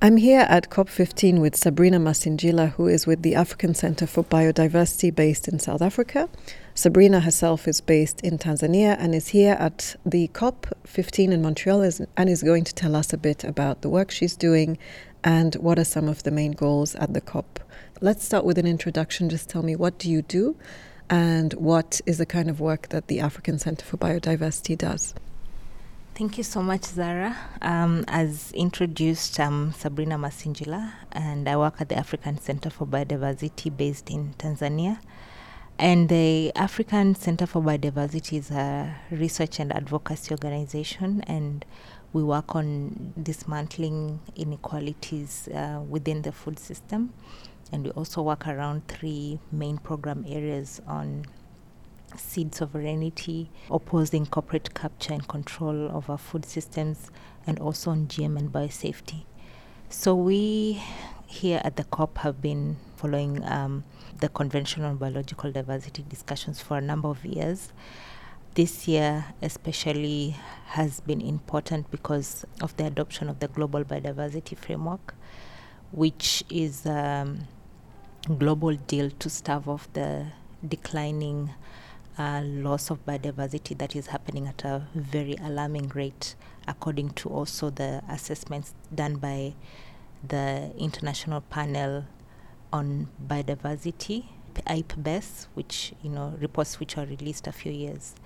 I'm here at COP15 with Sabrina Masinjila, who is with the African Center for Biodiversity based in South Africa. Sabrina herself is based in Tanzania and is here at the COP15 in Montreal and is going to tell us a bit about the work she's doing and what are some of the main goals at the COP. Let's start with an introduction. Just tell me what do you do and what is the kind of work that the African Center for Biodiversity does? Thank you so much, Zara. Um, as introduced, I'm Sabrina Masinjila, and I work at the African Center for Biodiversity based in Tanzania. And the African Center for Biodiversity is a research and advocacy organization, and we work on dismantling inequalities uh, within the food system. And we also work around three main program areas on seed sovereignty, opposing corporate capture and control of our food systems, and also on GM and biosafety. So we here at the COP have been following um, the Convention on Biological Diversity discussions for a number of years. This year, especially, has been important because of the adoption of the Global Biodiversity Framework, which is a um, global deal to stave off the declining uh, loss of biodiversity that is happening at a very alarming rate, according to also the assessments done by the International Panel on Biodiversity, IPBES, which you know reports which are released a few years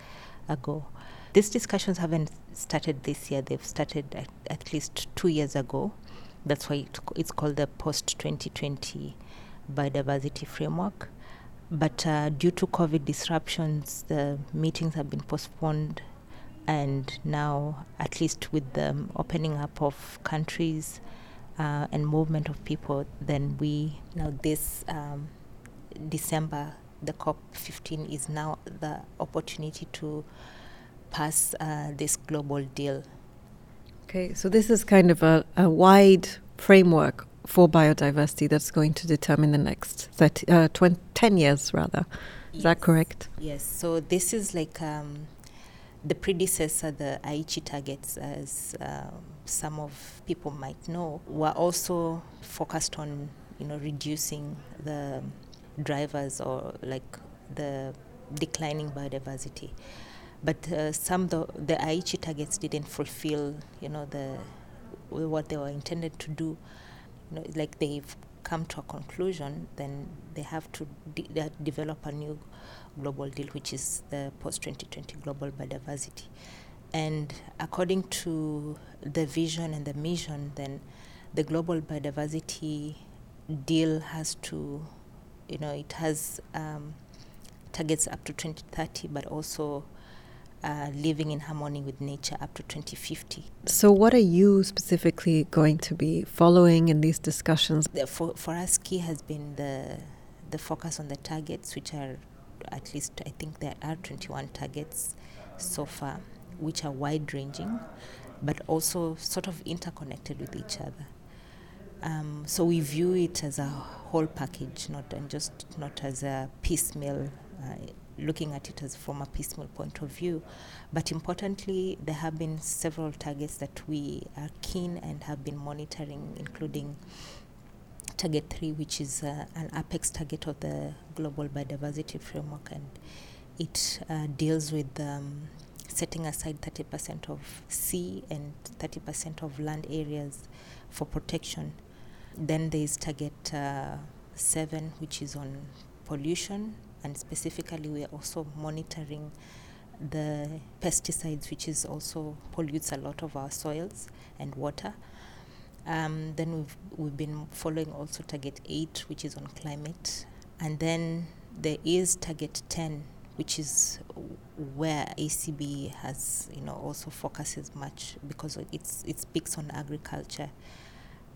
ago. These discussions haven't started this year; they've started at, at least two years ago. That's why it, it's called the Post 2020 Biodiversity Framework. But uh, due to COVID disruptions, the meetings have been postponed. And now, at least with the opening up of countries uh, and movement of people, then we now this um, December, the COP15 is now the opportunity to pass uh, this global deal. Okay, so this is kind of a, a wide framework for biodiversity that's going to determine the next 30, uh, 20, 10 years, rather. Is yes. that correct? Yes. So this is like um, the predecessor, the Aichi targets, as um, some of people might know, were also focused on, you know, reducing the drivers or like the declining biodiversity. But uh, some the, the Aichi targets didn't fulfill, you know, the what they were intended to do know, like they've come to a conclusion, then they have to de- develop a new global deal, which is the post 2020 global biodiversity. And according to the vision and the mission, then the global biodiversity deal has to, you know, it has um, targets up to 2030, but also uh, living in harmony with nature up to 2050. So, what are you specifically going to be following in these discussions? The, for, for us, key has been the the focus on the targets, which are at least I think there are 21 targets so far, which are wide ranging, but also sort of interconnected with each other. Um, so we view it as a whole package, not and just not as a piecemeal uh, looking at it as from a piecemeal point of view. But importantly, there have been several targets that we are keen and have been monitoring, including Target 3, which is uh, an apex target of the Global Biodiversity Framework, and it uh, deals with um, setting aside 30% of sea and 30% of land areas for protection. Then there is Target uh, 7, which is on pollution and specifically we are also monitoring the pesticides which is also pollutes a lot of our soils and water. Um, then we've we've been following also target 8 which is on climate. And then there is target 10 which is where ACB has you know also focuses much because it's it speaks on agriculture.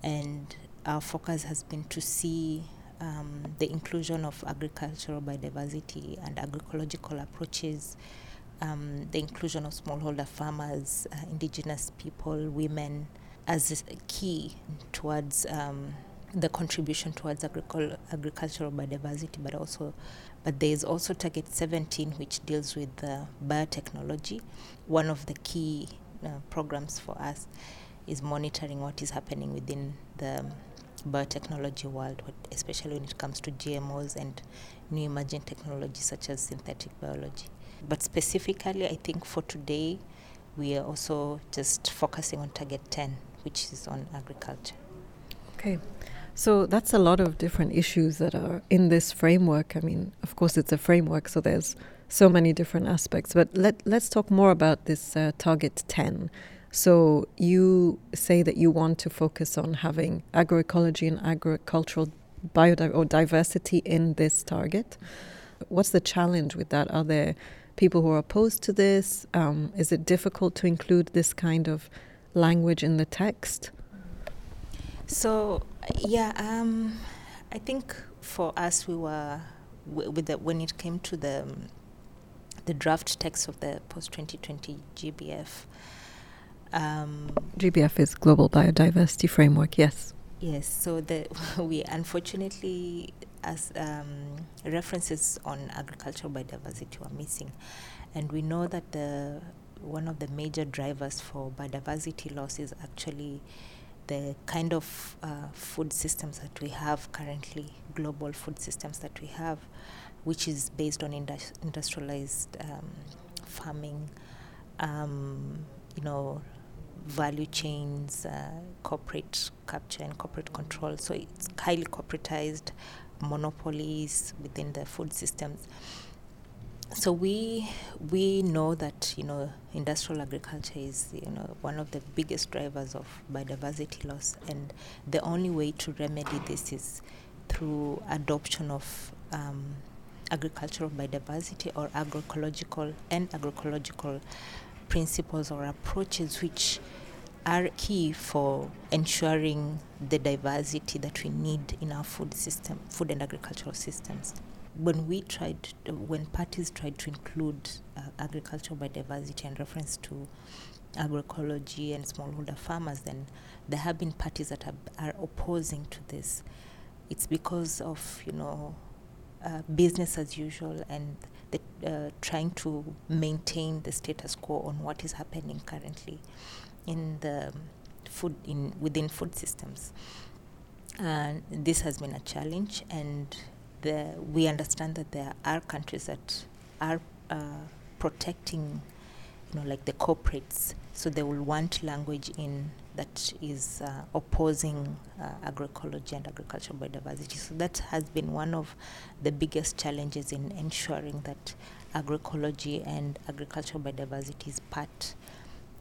And our focus has been to see um, the inclusion of agricultural biodiversity and agroecological approaches, um, the inclusion of smallholder farmers, uh, indigenous people, women, as key towards um, the contribution towards agricul- agricultural biodiversity, but also, but there is also target 17, which deals with uh, biotechnology. One of the key uh, programs for us is monitoring what is happening within the biotechnology world, especially when it comes to GMOs and new emerging technologies such as synthetic biology. But specifically, I think for today, we are also just focusing on target 10, which is on agriculture. Okay. So that's a lot of different issues that are in this framework. I mean, of course, it's a framework, so there's so many different aspects. But let, let's talk more about this uh, target 10. So you say that you want to focus on having agroecology and agricultural biodiversity in this target. What's the challenge with that? Are there people who are opposed to this? Um, is it difficult to include this kind of language in the text? So, yeah, um, I think for us, we were with the, when it came to the the draft text of the post 2020 GBF. Um, GBF is Global Biodiversity Framework, yes. Yes, so the, we unfortunately, as um, references on agricultural biodiversity were missing, and we know that the one of the major drivers for biodiversity loss is actually the kind of uh, food systems that we have currently, global food systems that we have, which is based on indus- industrialized um, farming, um, you know, value chains, uh, corporate capture and corporate control. So it's highly corporatized, monopolies within the food systems. So we we know that you know industrial agriculture is you know one of the biggest drivers of biodiversity loss, and the only way to remedy this is through adoption of um, agricultural biodiversity or agroecological and agroecological principles or approaches which are key for ensuring the diversity that we need in our food system, food and agricultural systems. When we tried, when parties tried to include uh, agricultural biodiversity in reference to agroecology and smallholder farmers, then there have been parties that are, are opposing to this. It's because of you know uh, business as usual and the, uh, trying to maintain the status quo on what is happening currently in the food in within food systems. And this has been a challenge, and the, we understand that there are countries that are uh, protecting, you know, like the corporates. So they will want language in that is uh, opposing uh, agroecology and agricultural biodiversity. So that has been one of the biggest challenges in ensuring that agroecology and agricultural biodiversity is part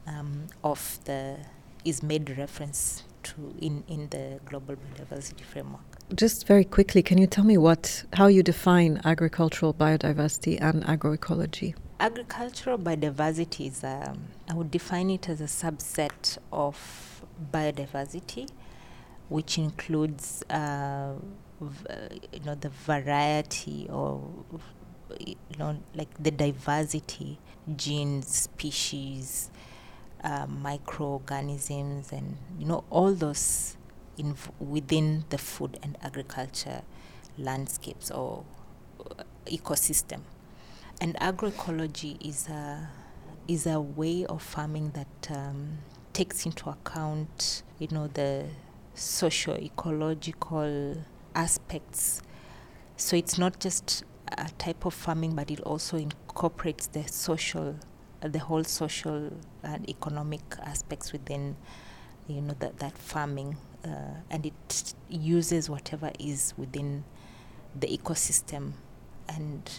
um, of the is made reference to in, in the global biodiversity framework. Just very quickly, can you tell me what how you define agricultural biodiversity and agroecology? Agricultural biodiversity is, um, I would define it as a subset of biodiversity, which includes, uh, v- you know, the variety or, you know, like the diversity, genes, species, uh, microorganisms, and you know, all those in within the food and agriculture landscapes or uh, ecosystem. And agroecology is a is a way of farming that um, takes into account, you know, the socio-ecological aspects. So it's not just a type of farming, but it also incorporates the social, uh, the whole social and economic aspects within, you know, that that farming, uh, and it uses whatever is within the ecosystem and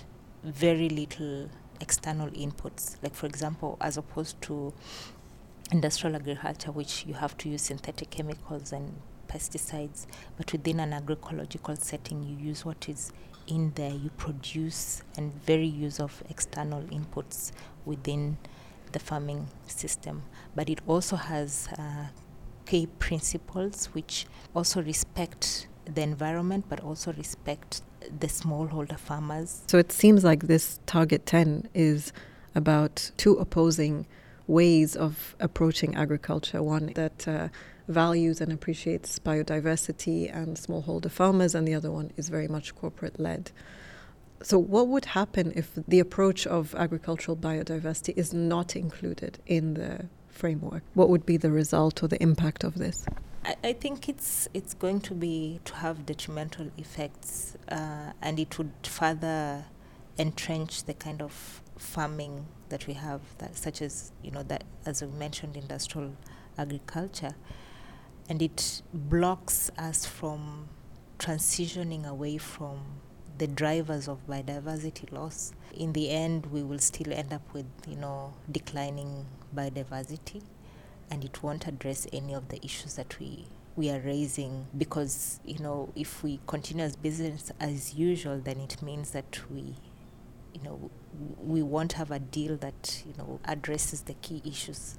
very little external inputs. Like, for example, as opposed to industrial agriculture, which you have to use synthetic chemicals and pesticides, but within an agroecological setting, you use what is in there, you produce, and very use of external inputs within the farming system. But it also has uh, key principles which also respect the environment but also respect the smallholder farmers. So it seems like this target 10 is about two opposing ways of approaching agriculture one that uh, values and appreciates biodiversity and smallholder farmers, and the other one is very much corporate led. So, what would happen if the approach of agricultural biodiversity is not included in the framework? What would be the result or the impact of this? I, think it's it's going to be to have detrimental effects, uh, and it would further entrench the kind of farming that we have, that such as you know that as we mentioned, industrial agriculture, and it blocks us from transitioning away from the drivers of biodiversity loss. In the end, we will still end up with you know declining biodiversity and it won't address any of the issues that we we are raising because you know if we continue as business as usual then it means that we you know we won't have a deal that you know addresses the key issues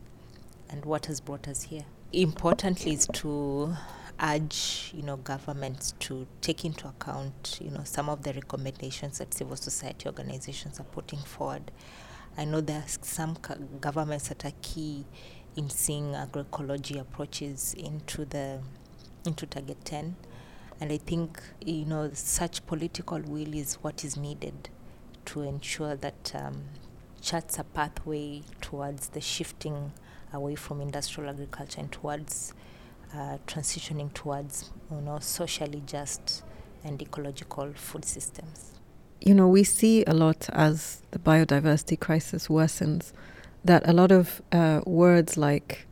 and what has brought us here. Importantly is to urge you know governments to take into account you know some of the recommendations that civil society organizations are putting forward. I know there are some governments that are key in seeing agroecology approaches into the into target 10 and i think you know such political will is what is needed to ensure that um, charts a pathway towards the shifting away from industrial agriculture and towards uh, transitioning towards you know socially just and ecological food systems. You know we see a lot as the biodiversity crisis worsens that a lot of uh, words like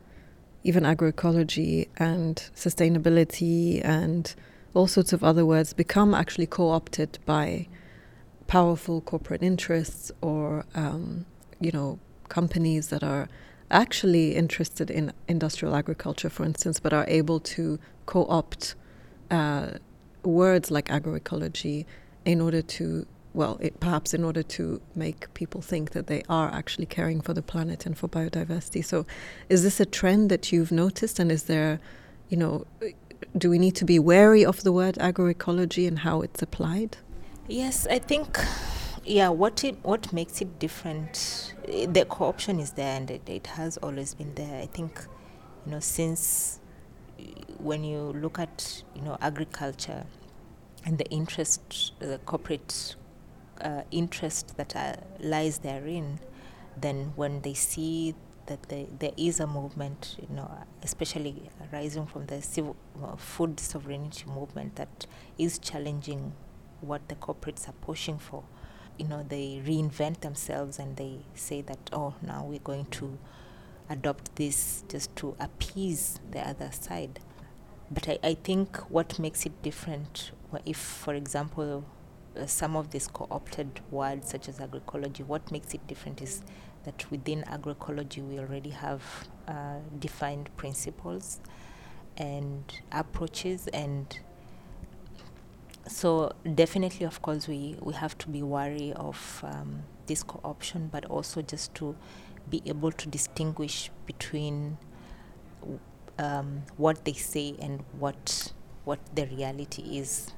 even agroecology and sustainability and all sorts of other words become actually co opted by powerful corporate interests or, um, you know, companies that are actually interested in industrial agriculture, for instance, but are able to co opt uh, words like agroecology in order to well, it, perhaps in order to make people think that they are actually caring for the planet and for biodiversity. So, is this a trend that you've noticed? And is there, you know, do we need to be wary of the word agroecology and how it's applied? Yes, I think, yeah, what it what makes it different, eh, the co-option is there and it, it has always been there. I think, you know, since eh, when you look at you know agriculture and the interest, the corporate uh, interest that uh, lies therein, then when they see that they, there is a movement, you know, especially arising from the civil, uh, food sovereignty movement that is challenging what the corporates are pushing for, you know, they reinvent themselves and they say that, oh, now we're going to adopt this just to appease the other side. But I, I think what makes it different, if, for example, some of these co-opted words such as agroecology what makes it different is that within agroecology we already have uh, defined principles and approaches and so definitely of course we, we have to be wary of um, this co-option but also just to be able to distinguish between um, what they say and what what the reality is